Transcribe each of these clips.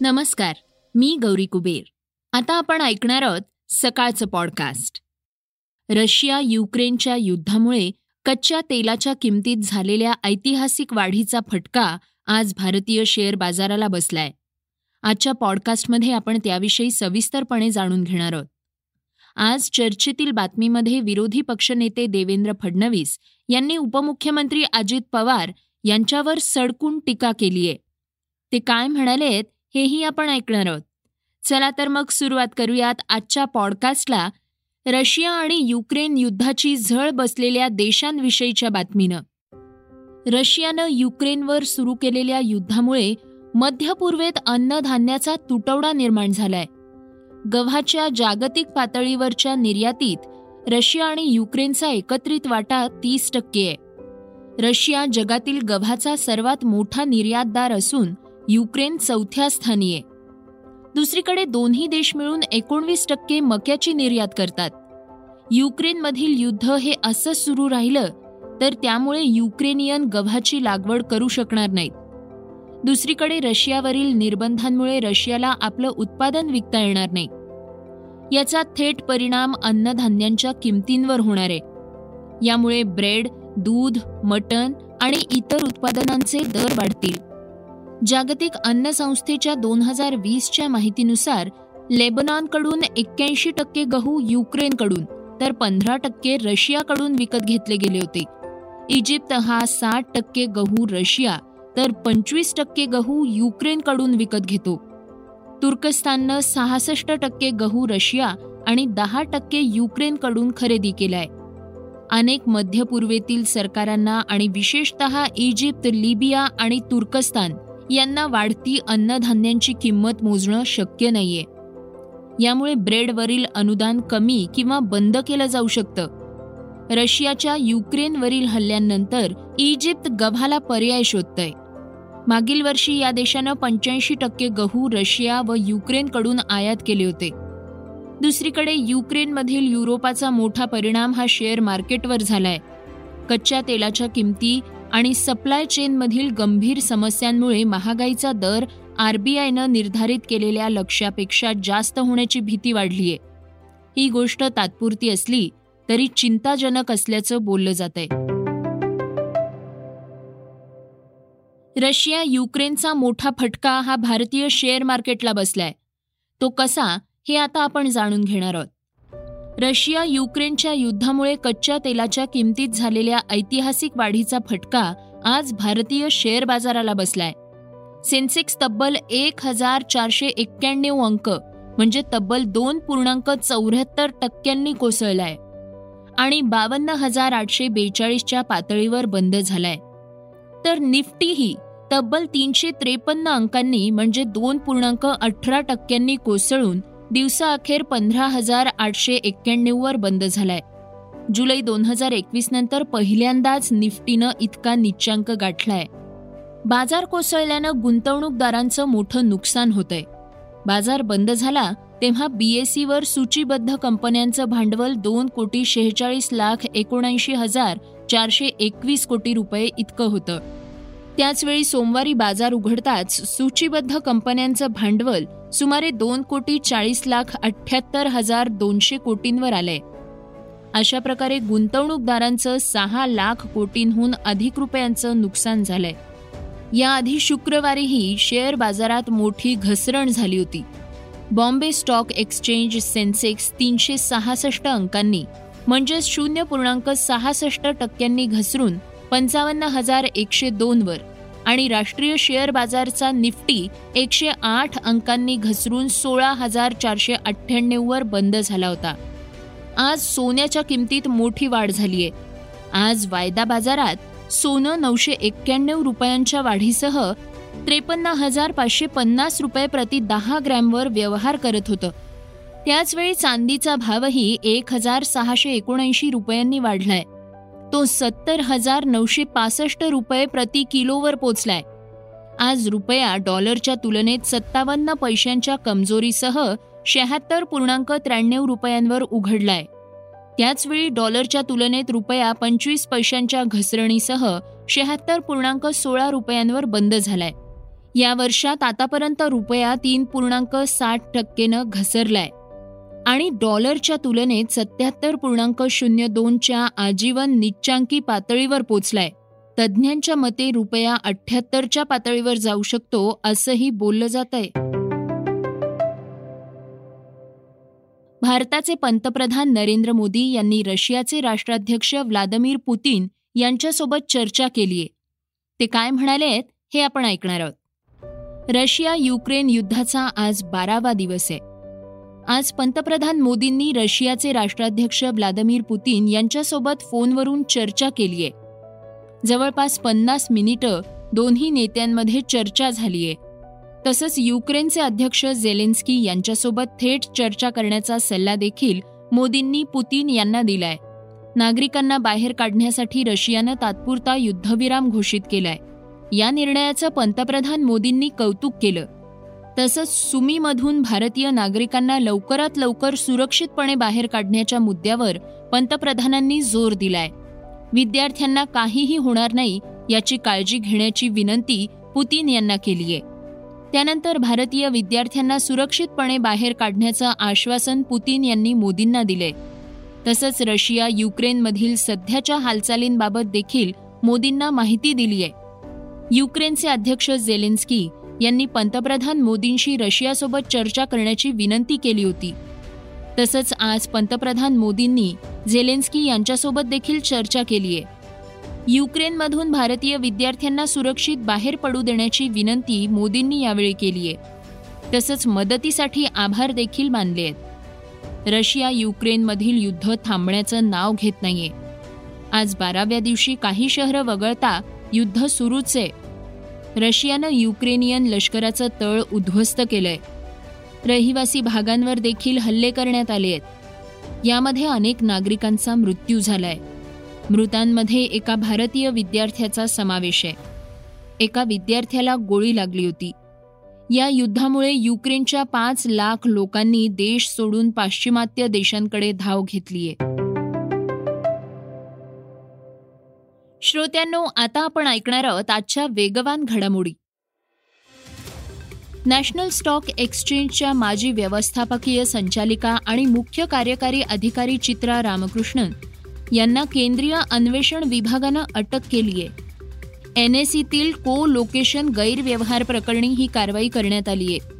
नमस्कार मी गौरी कुबेर. आता आपण ऐकणार आहोत सकाळचं पॉडकास्ट रशिया युक्रेनच्या युद्धामुळे कच्च्या तेलाच्या किमतीत झालेल्या ऐतिहासिक वाढीचा फटका आज भारतीय शेअर बाजाराला बसलाय. आजच्या पॉडकास्टमध्ये आपण त्याविषयी सविस्तरपणे जाणून घेणार आहोत. आज चर्चेतील बातमीमध्ये विरोधी पक्षनेते देवेंद्र फडणवीस यांनी उपमुख्यमंत्री अजित पवार यांच्यावर सडकून टीका केलीय. ते काय म्हणालेत? हेही आपण ऐकणार आहोत. चला तर मग सुरुवात करूयात आजच्या पॉडकास्टला. रशिया आणि युक्रेन युद्धाची झळ बसलेल्या देशांविषयीच्या बातमीनं. रशियानं युक्रेनवर सुरू केलेल्या युद्धामुळे मध्य पूर्वेत अन्नधान्याचा तुटवडा निर्माण झालाय. गव्हाच्या जागतिक पातळीवरच्या निर्यातीत रशिया आणि युक्रेनचा एकत्रित वाटा तीस टक्के आहे. रशिया जगातील गव्हाचा सर्वात मोठा निर्यातदार असून युक्रेन चौथ्या स्थानी आहे दुसरीकडे दोन्ही देश मिळून एकोणवीस टक्के मक्याची निर्यात करतात. युक्रेनमधील युद्ध हे असं सुरू राहिलं तर त्यामुळे युक्रेनियन गव्हाची लागवड करू शकणार नाहीत. दुसरीकडे रशियावरील निर्बंधांमुळे रशियाला आपलं उत्पादन विकता येणार नाही. याचा थेट परिणाम अन्नधान्यांच्या किमतींवर होणार आहे. यामुळे ब्रेड दूध मटण आणि इतर उत्पादनांचे दर वाढतील. जागतिक अन्न संस्थेच्या दोन हजार वीसच्या माहितीनुसार लेबनॉनकडून एक्क्याऐंशी टक्के गहू युक्रेनकडून तर पंधरा टक्के रशियाकडून विकत घेतले गेले होते. इजिप्त हा साठ टक्के गहू रशिया तर पंचवीस टक्के गहू युक्रेनकडून विकत घेतो. तुर्कस्ताननं सहासष्ट टक्के गहू रशिया आणि दहा टक्के युक्रेनकडून खरेदी केलाय. अनेक मध्य पूर्वेतील सरकारांना आणि विशेषतः इजिप्त लिबिया आणि तुर्कस्तान यांना वाढती अन्नधान्यांची किंमत मोजणं शक्य नाहीये. यामुळे ब्रेडवरील अनुदान कमी किंवा बंद केलं जाऊ शकतं. रशियाच्या युक्रेनवरील हल्ल्यांनंतर इजिप्त गव्हाला पर्याय शोधतय. मागील वर्षी या देशानं पंच्याऐंशी टक्के गहू रशिया व युक्रेनकडून आयात केले होते. दुसरीकडे युक्रेनमधील युरोपाचा मोठा परिणाम हा शेअर मार्केटवर झालाय. कच्च्या तेलाच्या किमती आणि सप्लाय चेनमधील गंभीर समस्यांमुळे महागाईचा दर आरबीआयनं निर्धारित केलेल्या लक्ष्यापेक्षा जास्त होण्याची भीती वाढलीय. ही गोष्ट तात्पुरती असली तरी चिंताजनक असल्याचं बोललं जात आहे रशिया युक्रेनचा मोठा फटका हा भारतीय शेअर मार्केटला बसलाय. तो कसा हे आता आपण जाणून घेणार आहोत. रशिया युक्रेनच्या युद्धामुळे कच्च्या तेलाच्या किमतीत झालेल्या ऐतिहासिक वाढीचा फटका आज भारतीय शेअर बाजाराला बसलाय. सेन्सेक्स तब्बल एक हजार चारशे एक्क्याण्णव अंक म्हणजे तब्बल दोन पूर्णांक चौऱ्याहत्तर टक्क्यांनी कोसळलाय. आणि बावन्न हजार आठशे बेचाळीसच्या पातळीवर बंद झालाय. तर निफ्टीही तब्बल तीनशे त्रेपन्न अंकांनी म्हणजे दोन पूर्णांक अठरा टक्क्यांनी कोसळून दिवसाअखेर पंधरा हजार आठशे एक्क्याण्णववर बंद झालाय. जुलै दोन हजार एकवीस नंतर पहिल्यांदाच निफ्टीनं इतका निच्चांक गाठलाय. बाजार कोसळल्यानं गुंतवणूकदारांचं मोठं नुकसान होतंय. बाजार बंद झाला तेव्हा बीएसईवर सूचीबद्ध कंपन्यांचं भांडवल दोन कोटी शेहेचाळीस लाख एकोणऐंशी हजार चारशे एकवीस कोटी रुपये इतकं होतं. त्याचवेळी सोमवारी बाजार उघडताच सूचीबद्ध कंपन्यांचं भांडवल सुमारे दोन कोटी चाळीस लाख अठ्ठ्याहत्तर हजार दोनशे कोटींवर आलंय. अशा प्रकारे गुंतवणूकदारांचं सहा लाख कोटींहून अधिक रुपयांचं नुकसान झालंय. याआधी शुक्रवारीही शेअर बाजारात मोठी घसरण झाली होती. बॉम्बे स्टॉक एक्सचेंज सेन्सेक्स तीनशे सहासष्ट अंकांनी म्हणजेच शून्य पूर्णांक सहासष्ट टक्क्यांनी घसरून पंचावन्न हजार एकशे दोनवर. आणि राष्ट्रीय शेअर बाजारचा निफ्टी एकशे आठ अंकांनी घसरून सोळा हजार चारशे अठ्ठ्याण्णववर बंद झाला होता. आज सोन्याच्या किमतीत मोठी वाढ झालीय. आज वायदा बाजारात सोनं नऊशे एक्क्याण्णव रुपयांच्या वाढीसह त्रेपन्न हजार पाचशे पन्नास रुपये प्रति दहा ग्रॅमवर व्यवहार करत होतं. त्याचवेळी चांदीचा भावही एक हजार सहाशे एकोणऐंशी रुपयांनी वाढलाय. तो सत्तर हजार नऊशे पासष्ट रुपये प्रति किलोवर पोचलाय. आज रुपया डॉलरच्या तुलनेत सत्तावन्न पैशांच्या कमजोरीसह शहात्तर पूर्णांक त्र्याण्णव रुपयांवर उघडलाय. त्याचवेळी डॉलरच्या तुलनेत रुपया पंचवीस पैशांच्या घसरणीसह शहात्तर पूर्णांक सोळा रुपयांवर बंद झालाय. या वर्षात आतापर्यंत रुपया तीन पूर्णांक साठ टक्केनं घसरलाय. आणि डॉलरच्या तुलनेत सत्याहत्तर पूर्णांक शून्य दोनच्या आजीवन निच्चांकी पातळीवर पोचलाय. तज्ज्ञांच्या मते रुपया अठ्ठ्याहत्तरच्या पातळीवर जाऊ शकतो असंही बोललं जात आहे भारताचे पंतप्रधान नरेंद्र मोदी यांनी रशियाचे राष्ट्राध्यक्ष व्लादिमीर पुतीन यांच्यासोबत चर्चा केलीय. ते काय म्हणाले हे आपण ऐकणार आहोत. रशिया युक्रेन युद्धाचा आज बारावा दिवस आहे. आज पंतप्रधान मोदींनी रशियाचे राष्ट्राध्यक्ष व्लादिमीर पुतीन यांच्यासोबत फोनवरून चर्चा केलीय. जवळपास पन्नास मिनिटं दोन्ही नेत्यांमध्ये चर्चा झालीय. तसंच युक्रेनचे अध्यक्ष झेलेन्स्की यांच्यासोबत थेट चर्चा करण्याचा सल्ला देखील मोदींनी पुतीन यांना दिलाय. नागरिकांना बाहेर काढण्यासाठी रशियानं तात्पुरता युद्धविराम घोषित केलाय. या निर्णयाचं पंतप्रधान मोदींनी कौतुक केलं. तसंच सुमीमधून भारतीय नागरिकांना लवकरात लवकर सुरक्षितपणे बाहेर काढण्याच्या मुद्द्यावर पंतप्रधानांनी जोर दिलाय. विद्यार्थ्यांना काहीही होणार नाही याची काळजी घेण्याची विनंती पुतीन यांना केलीय. त्यानंतर भारतीय विद्यार्थ्यांना सुरक्षितपणे बाहेर काढण्याचं आश्वासन पुतीन यांनी मोदींना दिले तसंच रशिया युक्रेनमधील सध्याच्या हालचालींबाबत देखील मोदींना माहिती दिली आहे युक्रेनचे अध्यक्ष झेलेन्स्की यांनी पंतप्रधान मोदींशी रशियासोबत चर्चा करण्याची विनंती केली होती. तसंच आज पंतप्रधान मोदींनी झेलेन्स्की यांच्यासोबत देखील चर्चा केली आहे. युक्रेनमधून भारतीय विद्यार्थ्यांना सुरक्षित बाहेर पडू देण्याची विनंती मोदींनी यावेळी केली आहे. तसंच मदतीसाठी आभार देखील मानले आहेत. रशिया युक्रेनमधील युद्ध थांबण्याचं नाव घेत नाहीये. आज बाराव्या दिवशी काही शहरं वगळता युद्ध सुरूच आहे. रशियानं युक्रेनियन लष्कराचं तळ उद्ध्वस्त केलंय. रहिवासी भागांवर देखील हल्ले करण्यात आले आहेत. यामध्ये अनेक नागरिकांचा मृत्यू झालाय. मृतांमध्ये एका भारतीय विद्यार्थ्याचा समावेश आहे. एका विद्यार्थ्याला गोळी लागली होती. या युद्धामुळे युक्रेनच्या पाच लाख लोकांनी देश सोडून पाश्चिमात्य देशांकडे धाव घेतलीय. श्रोत्यांनो आता आपण ऐकणार आहोत आजच्या वेगवान घडामोडी. नॅशनल स्टॉक एक्सचेंजच्या माजी व्यवस्थापकीय संचालिका आणि मुख्य कार्यकारी अधिकारी चित्रा रामकृष्णन यांना केंद्रीय अन्वेषण विभागानं अटक केली आहे एन एस को लोकेशन गैरव्यवहार प्रकरणी ही कारवाई करण्यात आली आहे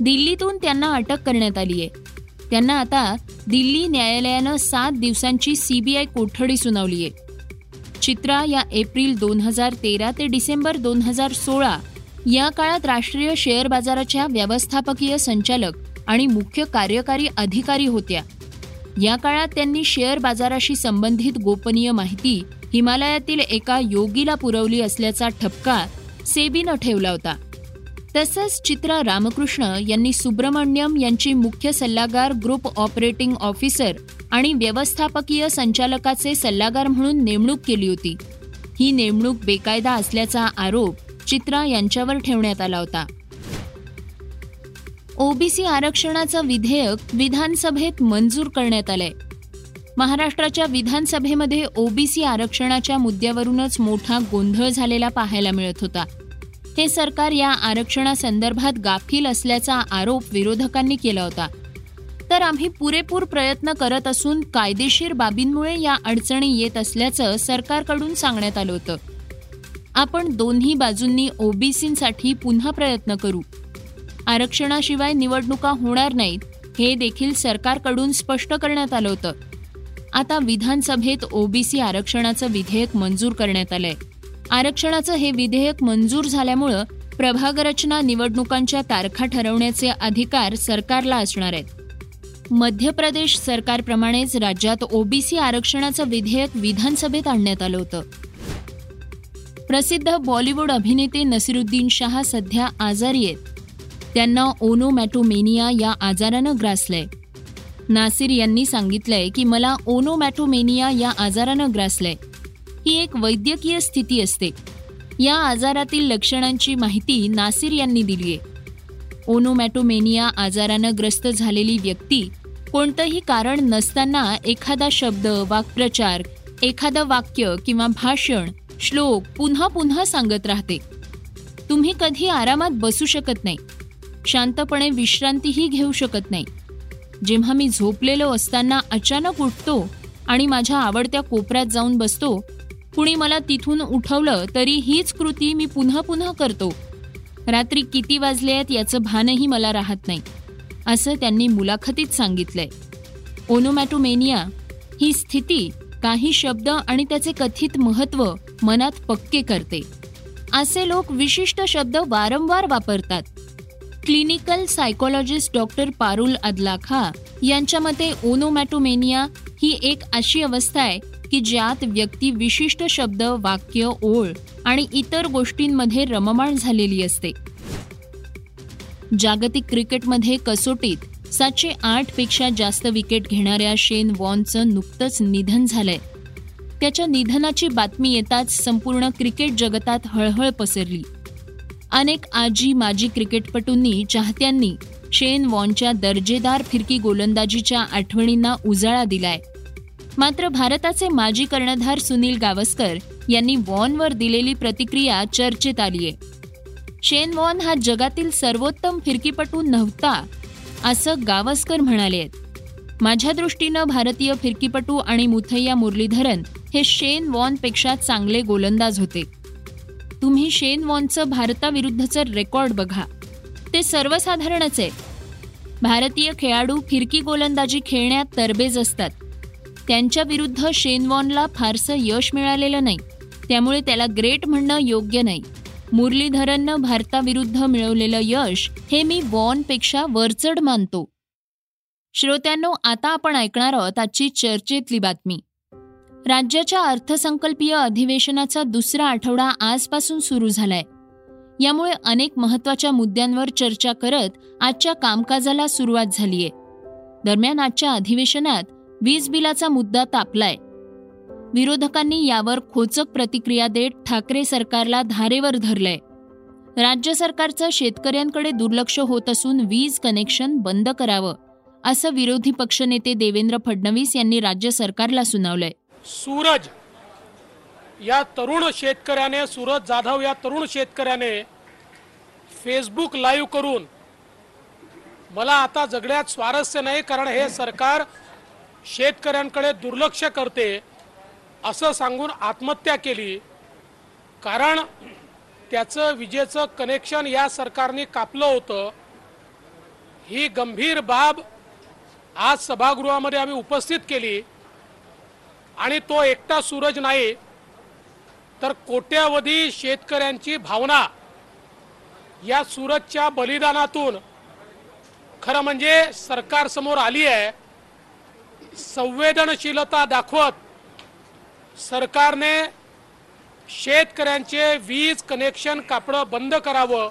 दिल्लीतून त्यांना अटक करण्यात आली आहे त्यांना आता दिल्ली न्यायालयानं सात दिवसांची सीबीआय कोठडी सुनावली आहे चित्रा या एप्रिल दोन हजार तेरा ते डिसेंबर दोन हजार सोळा या काळात राष्ट्रीय शेअर बाजाराच्या व्यवस्थापकीय संचालक आणि मुख्य कार्यकारी अधिकारी होत्या. या काळात त्यांनी शेअर बाजाराशी संबंधित गोपनीय माहिती हिमालयातील एका योगीला पुरवली असल्याचा ठपका सेबीनं ठेवला होता. तसंच चित्रा रामकृष्ण यांनी सुब्रमण्यम यांची मुख्य सल्लागार ग्रुप ऑपरेटिंग ऑफिसर आणि व्यवस्थापकीय संचालकाचे सल्लागार म्हणून नेमणूक केली होती. ही नेमणूक बेकायदा असल्याचा आरोप चित्रा यांच्यावर ठेवण्यात आला होता. ओबीसी आरक्षणाचं विधेयक विधानसभेत मंजूर करण्यात आलंय. महाराष्ट्राच्या विधानसभेमध्ये ओबीसी आरक्षणाच्या मुद्द्यावरूनच मोठा गोंधळ झालेला पाहायला मिळत होता. हे सरकार या आरक्षणासंदर्भात गाफील असल्याचा आरोप विरोधकांनी केला होता. तर आम्ही पुरेपूर प्रयत्न करत असून कायदेशीर बाबींमुळे या अडचणी येत असल्याचं सरकारकडून सांगण्यात आलं होतं. आपण दोन्ही बाजूंनी ओबीसींसाठी पुन्हा प्रयत्न करू. आरक्षणाशिवाय निवडणुका होणार नाहीत हे देखील सरकारकडून स्पष्ट करण्यात आलं होतं. आता विधानसभेत ओबीसी आरक्षणाचं विधेयक मंजूर करण्यात आलंय. आरक्षणाचं हे विधेयक मंजूर झाल्यामुळं प्रभागरचना निवडणुकांच्या तारखा ठरवण्याचे अधिकार सरकारला असणार आहेत. मध्य प्रदेश सरकारप्रमाणेच राज्यात ओबीसी आरक्षणाचं विधेयक विधानसभेत आणण्यात आलं होतं. प्रसिद्ध बॉलिवूड अभिनेते नसिरुद्दीन शाह सध्या आजारी आहेत. त्यांना ओनोमॅटोमेनिया या आजारानं ग्रासलंय. नासिर यांनी सांगितलंय की मला ओनोमॅटोमेनिया या आजारानं ग्रासलंय. ही एक वैद्यकीय स्थिती असते. या आजारातील लक्षणांची माहिती नासिर यांनी दिली आहे ओनोमॅटोमेनिया आजारानं ग्रस्त झालेली व्यक्ती कोणतंही कारण नसताना एखादा शब्द वाक्प्रचार एखादं वाक्य किंवा भाषण श्लोक पुन्हा पुन्हा सांगत राहते. तुम्ही कधी आरामात बसू शकत नाही. शांतपणे विश्रांतीही घेऊ शकत नाही. जेव्हा मी झोपलेलो असताना अचानक उठतो आणि माझ्या आवडत्या कोपऱ्यात जाऊन बसतो कुणी मला तिथून उठवलं तरी हीच कृती मी पुन्हा पुन्हा करतो. रात्री किती वाजले आहेत याचं भानही मला राहत नाही. असं त्यांनी मुलाखतीत सांगितलंय. ओनोमॅटोमेनिया ही स्थिती काही शब्द आणि त्याचे कथित महत्त्व मनात पक्के करते. असे लोक विशिष्ट शब्द वारंवार वापरतात. Clinical psychologist doctor Parul Adlakha यांच्या मते ओनोमॅटोमेनिया ही एक अशी अवस्था आहे की ज्यात व्यक्ती विशिष्ट शब्द वाक्य ओळ आणि इतर गोष्टींमध्ये रममाण झालेली असते. जागतिक क्रिकेटमध्ये कसोटीत सातशे आठपेक्षा जास्त विकेट घेणाऱ्या शेन वॉनचं नुकतंच निधन झालंय. त्याच्या निधनाची बातमी येताच संपूर्ण क्रिकेट जगतात हळहळ पसरली. अनेक आजी माजी क्रिकेटपटूंनी चाहत्यांनी शेन वॉनच्या दर्जेदार फिरकी गोलंदाजीच्या आठवणींना उजाळा दिलाय. मात्र भारताचे माजी कर्णधार सुनील गावस्कर यांनी वॉनवर दिलेली प्रतिक्रिया चर्चेत आलीय शेन वॉन हा जगातील सर्वोत्तम फिरकीपटू नव्हता असं गावस्कर म्हणाले आहेत. माझ्या दृष्टीनं भारतीय फिरकीपटू आणि मुथय्या मुरलीधरन हे शेन वॉनपेक्षा चांगले गोलंदाज होते. तुम्ही शेन वॉनचं भारताविरुद्धचं रेकॉर्ड बघा. ते सर्वसाधारणच आहे. भारतीय खेळाडू फिरकी गोलंदाजी खेळण्यात तरबेज असतात. त्यांच्या विरुद्ध शेनवॉनला फारसं यश मिळालेलं नाही. त्यामुळे त्याला ग्रेट म्हणणं योग्य नाही. मुरलीधरननं भारताविरुद्ध मिळवलेलं यश हे मी वॉनपेक्षा वरचढ मानतो. श्रोत्यांनो आता आपण ऐकणार आहोत आजची चर्चेतली बातमी. राज्याच्या अर्थसंकल्पीय अधिवेशनाचा दुसरा आठवडा आजपासून सुरू झालाय. यामुळे अनेक महत्त्वाच्या मुद्द्यांवर चर्चा करत आजच्या कामकाजाला सुरुवात झालीय. दरम्यान आजच्या अधिवेशनात वीज बिलाचा मुद्दा तापलाय. विरोधकांनी यावर खोचक प्रतिक्रिया देत ठाकरे सरकारला धारेवर धरलंय. राज्य सरकारचं शेतकऱ्यांकडे दुर्लक्ष होत असून वीज कनेक्शन बंद करावं असं विरोधी पक्षनेते देवेंद्र फडणवीस यांनी राज्य सरकारला सुनावलंय. सूरज या तरुण शेतकऱ्याने सूरज जाधव या तरुण शेतकऱ्याने फेसबुक लाईव्ह करून मला आता जगण्यात स्वारस्य नाही कारण हे सरकार शेतकऱ्यांकडे दुर्लक्ष करते असं सांगून आत्महत्या केली. कारण त्याचं विजेचं कनेक्शन या सरकारने कापलं होतं. ही गंभीर बाब आज सभागृहामध्ये आम्ही उपस्थित केली. आणि तो एकटा सूरज नाही तर कोट्यावधी शेतकऱ्यांची भावना या सूरजच्या बलिदानातून खरं म्हणजे सरकारसमोर आली आहे. संवेदनशीलता दाखवत सरकारने शेतकऱ्यांचे वीज कनेक्शन कापणं बंद करावं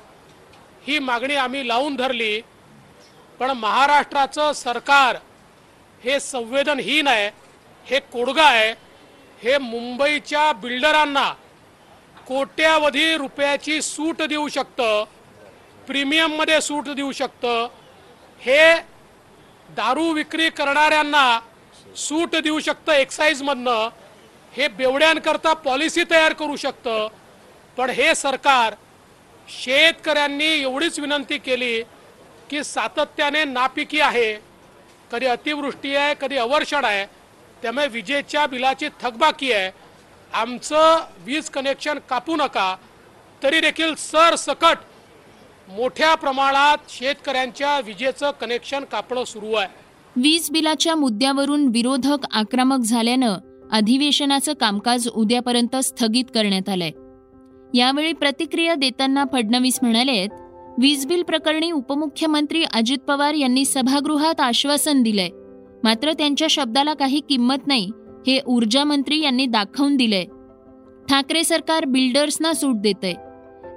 ही मागणी आम्ही लावून धरली. पण महाराष्ट्राचं सरकार हे संवेदनहीन आहे हे कोडगा आहे हे मुंबईच्या बिल्डरांना कोट्यावधी रुपयाची सूट देऊ शकतं प्रीमियममध्ये सूट देऊ शकतं हे दारू विक्री करणाऱ्यांना सूट देऊ शकतं एक्साईजमधनं हे बेवड्यांकरता पॉलिसी तयार करू शकतं. पण हे सरकार शेतकऱ्यांनी एवढीच विनंती केली की सातत्याने नापिकी आहे कधी अतिवृष्टी आहे कधी अवर्षण आहे. त्यामुळे विजेच्या बिलाची थकबाकी आहे. आमचं वीज कनेक्शन कापू नका. तरी देखील सरसकट मोठ्या प्रमाणात शेतकऱ्यांच्या विजेचं कनेक्शन कापणं सुरू आहे. वीज बिलाच्या मुद्द्यावरून विरोधक आक्रमक झाल्यानं अधिवेशनाचं कामकाज उद्यापर्यंत स्थगित करण्यात आलंय. यावेळी प्रतिक्रिया देताना फडणवीस म्हणाले वीज बिल प्रकरणी उपमुख्यमंत्री अजित पवार यांनी सभागृहात आश्वासन दिलंय. मात्र त्यांच्या शब्दाला काही किंमत नाही हे ऊर्जा मंत्री यांनी दाखवून दिलंय. ठाकरे सरकार बिल्डर्सना सूट देतंय.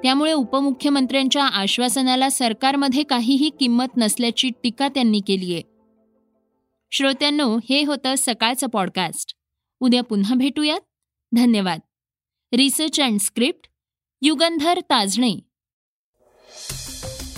त्यामुळे उपमुख्यमंत्र्यांच्या आश्वासनाला सरकारमध्ये काहीही किंमत नसल्याची टीका त्यांनी केली आहे श्रोत्यांनो हे होतं सकाळचं पॉडकास्ट उद्या पुन्हा भेटूयात. धन्यवाद. Research and script Yugandhar Tajane.